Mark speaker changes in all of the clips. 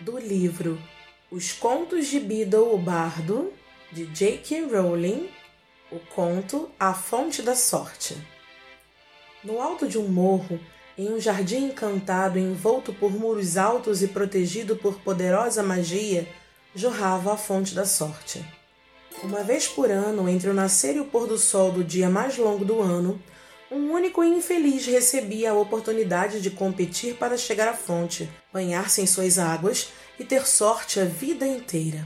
Speaker 1: do livro Os Contos de Beedle o Bardo, de J.K. Rowling, o conto A Fonte da Sorte. No alto de um morro, em um jardim encantado envolto por muros altos e protegido por poderosa magia, jorrava a fonte da sorte. Uma vez por ano, entre o nascer e o pôr do sol do dia mais longo do ano, um único infeliz recebia a oportunidade de competir para chegar à fonte, banhar-se em suas águas e ter sorte a vida inteira.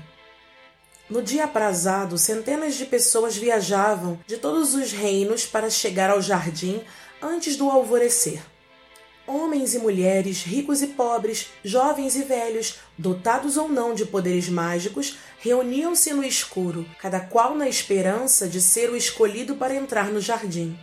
Speaker 1: No dia aprazado, centenas de pessoas viajavam de todos os reinos para chegar ao jardim antes do alvorecer. Homens e mulheres, ricos e pobres, jovens e velhos, dotados ou não de poderes mágicos, reuniam-se no escuro, cada qual na esperança de ser o escolhido para entrar no jardim.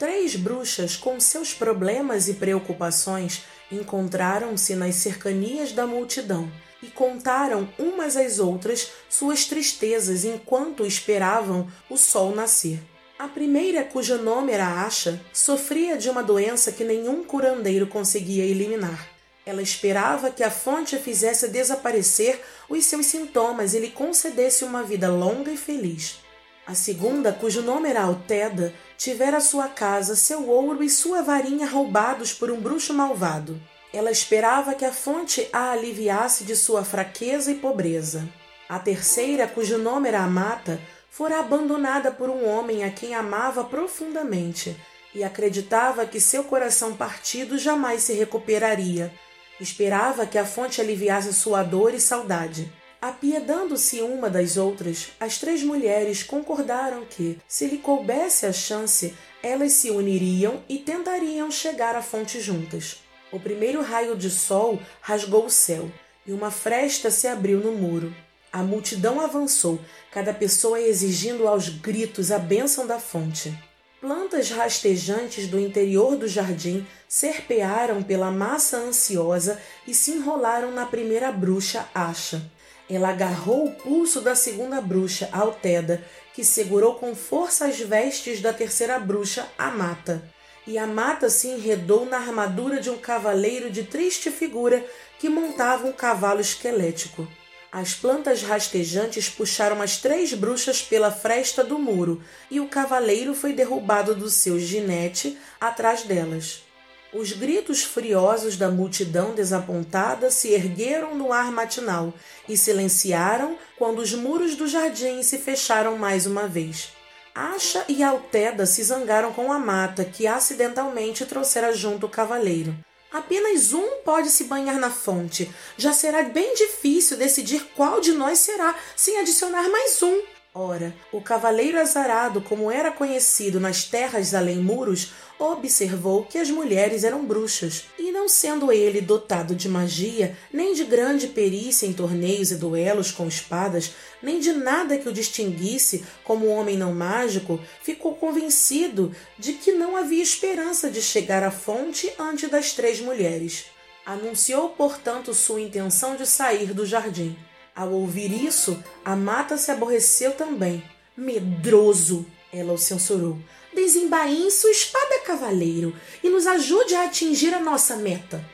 Speaker 1: Três bruxas, com seus problemas e preocupações, encontraram-se nas cercanias da multidão e contaram umas às outras suas tristezas enquanto esperavam o sol nascer. A primeira, cujo nome era Asha, sofria de uma doença que nenhum curandeiro conseguia eliminar. Ela esperava que a fonte fizesse desaparecer os seus sintomas e lhe concedesse uma vida longa e feliz. A segunda, cujo nome era Alteda, tivera sua casa, seu ouro e sua varinha roubados por um bruxo malvado. Ela esperava que a fonte a aliviasse de sua fraqueza e pobreza. A terceira, cujo nome era Amata, fora abandonada por um homem a quem amava profundamente e acreditava que seu coração partido jamais se recuperaria. Esperava que a fonte aliviasse sua dor e saudade. Apiedando-se uma das outras, as três mulheres concordaram que, se lhe coubesse a chance, elas se uniriam e tentariam chegar à fonte juntas. O primeiro raio de sol rasgou o céu e uma fresta se abriu no muro. A multidão avançou, cada pessoa exigindo aos gritos a bênção da fonte. Plantas rastejantes do interior do jardim serpearam pela massa ansiosa e se enrolaram na primeira bruxa Acha. Ela agarrou o pulso da segunda bruxa, Alteda, que segurou com força as vestes da terceira bruxa, Amata. E a mata se enredou na armadura de um cavaleiro de triste figura que montava um cavalo esquelético. As plantas rastejantes puxaram as três bruxas pela fresta do muro e o cavaleiro foi derrubado do seu ginete atrás delas. Os gritos furiosos da multidão desapontada se ergueram no ar matinal e silenciaram quando os muros do jardim se fecharam mais uma vez. Asha e Alteda se zangaram com a mata que acidentalmente trouxera junto o cavaleiro. Apenas um pode se banhar na fonte. Já será bem difícil decidir qual de nós será sem adicionar mais um. Ora, o cavaleiro azarado, como era conhecido nas terras além muros, observou que as mulheres eram bruxas, e não sendo ele dotado de magia, nem de grande perícia em torneios e duelos com espadas, nem de nada que o distinguisse como homem não mágico, ficou convencido de que não havia esperança de chegar à fonte antes das três mulheres. Anunciou, portanto, sua intenção de sair do jardim. Ao ouvir isso, a mata se aborreceu também. Medroso, ela o censurou. Desembainhe sua espada, cavaleiro, e nos ajude a atingir a nossa meta.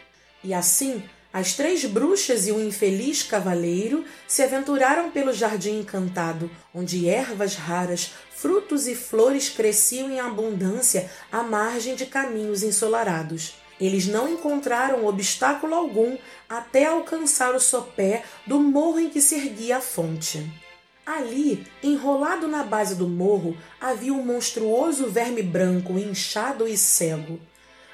Speaker 1: E assim, as três bruxas e o infeliz cavaleiro se aventuraram pelo jardim encantado, onde ervas raras, frutos e flores cresciam em abundância à margem de caminhos ensolarados. Eles não encontraram obstáculo algum até alcançar o sopé do morro em que se erguia a fonte. Ali, enrolado na base do morro, havia um monstruoso verme branco, inchado e cego.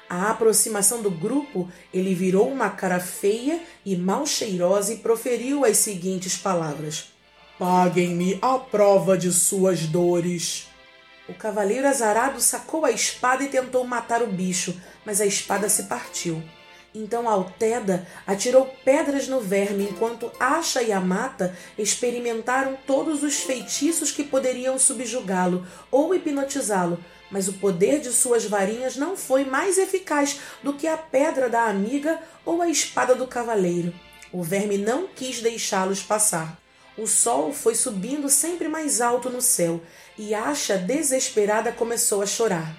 Speaker 1: À aproximação do grupo, ele virou uma cara feia e mal cheirosa e proferiu as seguintes palavras: Paguem-me a prova de suas dores. O cavaleiro azarado sacou a espada e tentou matar o bicho, mas a espada se partiu. Então Alteda atirou pedras no verme, enquanto Asha e Amata experimentaram todos os feitiços que poderiam subjugá-lo ou hipnotizá-lo, mas o poder de suas varinhas não foi mais eficaz do que a pedra da amiga ou a espada do cavaleiro. O verme não quis deixá-los passar. O sol foi subindo sempre mais alto no céu e Asha, desesperada, começou a chorar.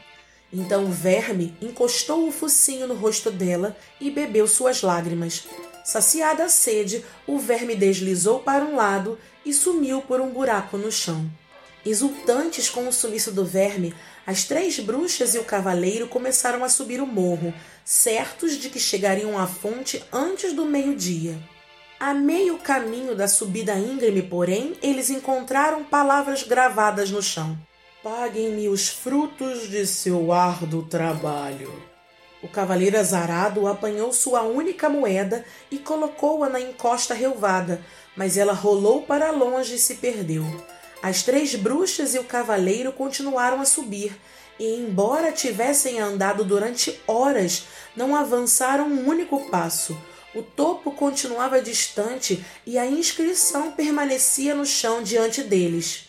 Speaker 1: Então o verme encostou o focinho no rosto dela e bebeu suas lágrimas. Saciada a sede, o verme deslizou para um lado e sumiu por um buraco no chão. Exultantes com o sumiço do verme, as três bruxas e o cavaleiro começaram a subir o morro, certos de que chegariam à fonte antes do meio-dia. A meio caminho da subida íngreme, porém, eles encontraram palavras gravadas no chão. Paguem-me os frutos de seu árduo trabalho. O cavaleiro azarado apanhou sua única moeda e colocou-a na encosta relvada, mas ela rolou para longe e se perdeu. As três bruxas e o cavaleiro continuaram a subir, e, embora tivessem andado durante horas, não avançaram um único passo. O topo continuava distante e a inscrição permanecia no chão diante deles.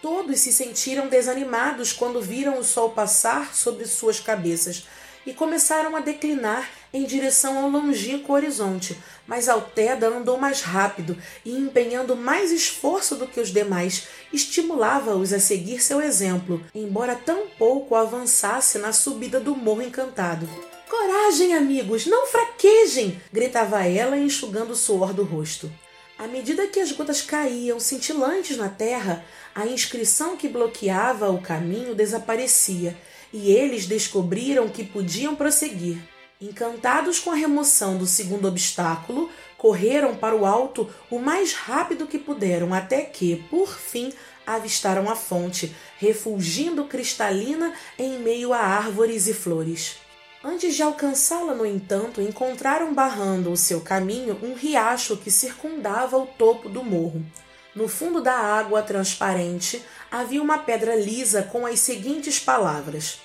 Speaker 1: Todos se sentiram desanimados quando viram o sol passar sobre suas cabeças e começaram a declinar em direção ao longínquo horizonte, mas Alteda andou mais rápido e, empenhando mais esforço do que os demais, estimulava-os a seguir seu exemplo, embora tão pouco avançasse na subida do morro encantado. Coragem, amigos, não fraquejem! gritava ela, enxugando o suor do rosto. À medida que as gotas caíam cintilantes na terra, a inscrição que bloqueava o caminho desaparecia e eles descobriram que podiam prosseguir. Encantados com a remoção do segundo obstáculo, correram para o alto o mais rápido que puderam, até que, por fim, avistaram a fonte, refulgindo cristalina em meio a árvores e flores. Antes de alcançá-la, no entanto, encontraram barrando o seu caminho um riacho que circundava o topo do morro. No fundo da água transparente havia uma pedra lisa com as seguintes palavras: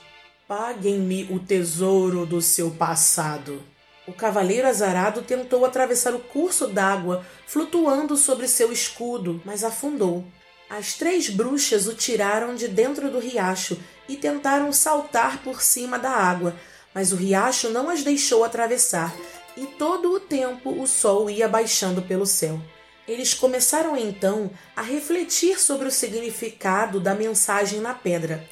Speaker 1: Paguem-me o tesouro do seu passado. O cavaleiro azarado tentou atravessar o curso d'água, flutuando sobre seu escudo, mas afundou. As três bruxas o tiraram de dentro do riacho e tentaram saltar por cima da água, mas o riacho não as deixou atravessar e todo o tempo o sol ia baixando pelo céu. Eles começaram então a refletir sobre o significado da mensagem na pedra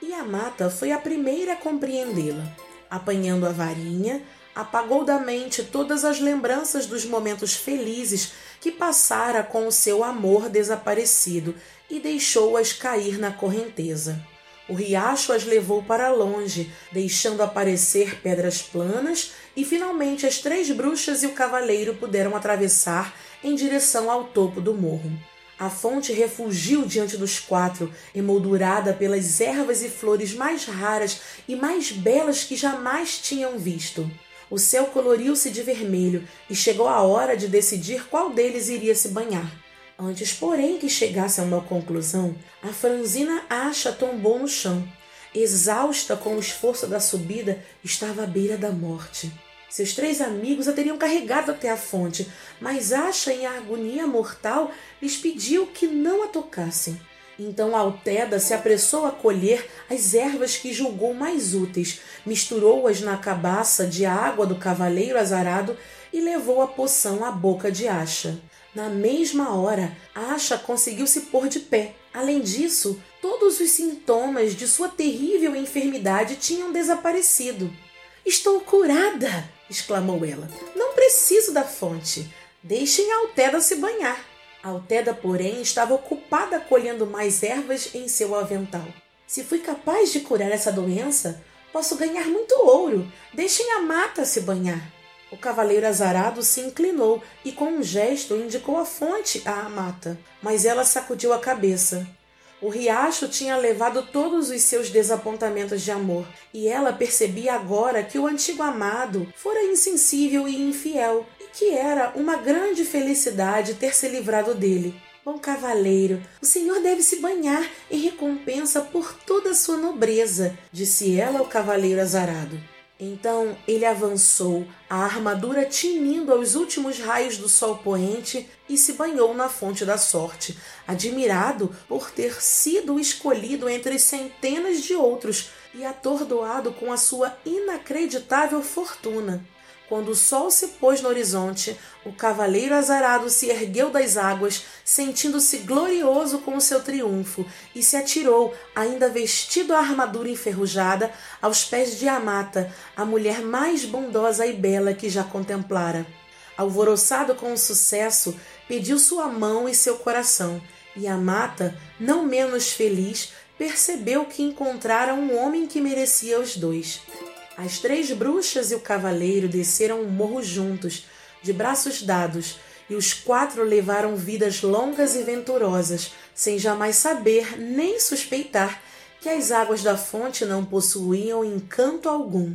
Speaker 1: e a mata foi a primeira a compreendê-la. Apanhando a varinha, apagou da mente todas as lembranças dos momentos felizes que passara com o seu amor desaparecido e deixou-as cair na correnteza. O riacho as levou para longe, deixando aparecer pedras planas, e finalmente as três bruxas e o cavaleiro puderam atravessar em direção ao topo do morro. A fonte refugiu diante dos quatro, emoldurada pelas ervas e flores mais raras e mais belas que jamais tinham visto. O céu coloriu-se de vermelho e chegou a hora de decidir qual deles iria se banhar. Antes, porém, que chegasse a uma conclusão, a franzina acha tombou no chão. Exausta com o esforço da subida, estava à beira da morte. Seus três amigos a teriam carregado até a fonte, mas Asha, em agonia mortal, lhes pediu que não a tocassem. Então Alteda se apressou a colher as ervas que julgou mais úteis, misturou-as na cabaça de água do cavaleiro azarado e levou a poção à boca de Asha. Na mesma hora, Asha conseguiu se pôr de pé. Além disso, todos os sintomas de sua terrível enfermidade tinham desaparecido. Estou curada! exclamou ela. Não preciso da fonte. Deixem a Alteda se banhar. A Alteda, porém, estava ocupada colhendo mais ervas em seu avental. Se fui capaz de curar essa doença, posso ganhar muito ouro. Deixem a mata se banhar. O cavaleiro azarado se inclinou e, com um gesto, indicou a fonte à mata, mas ela sacudiu a cabeça. O riacho tinha levado todos os seus desapontamentos de amor, e ela percebia agora que o antigo amado fora insensível e infiel, e que era uma grande felicidade ter se livrado dele. Bom cavaleiro, o senhor deve se banhar em recompensa por toda a sua nobreza, disse ela ao cavaleiro azarado. Então ele avançou, a armadura tinindo aos últimos raios do sol poente, e se banhou na fonte da sorte, admirado por ter sido escolhido entre centenas de outros e atordoado com a sua inacreditável fortuna. Quando o sol se pôs no horizonte, o cavaleiro azarado se ergueu das águas, sentindo-se glorioso com o seu triunfo, e se atirou, ainda vestido a armadura enferrujada, aos pés de Amata, a mulher mais bondosa e bela que já contemplara. alvoroçado com o sucesso, pediu sua mão e seu coração, e a mata, não menos feliz, percebeu que encontrara um homem que merecia os dois. As três bruxas e o cavaleiro desceram o morro juntos, de braços dados, e os quatro levaram vidas longas e venturosas, sem jamais saber nem suspeitar que as águas da fonte não possuíam encanto algum.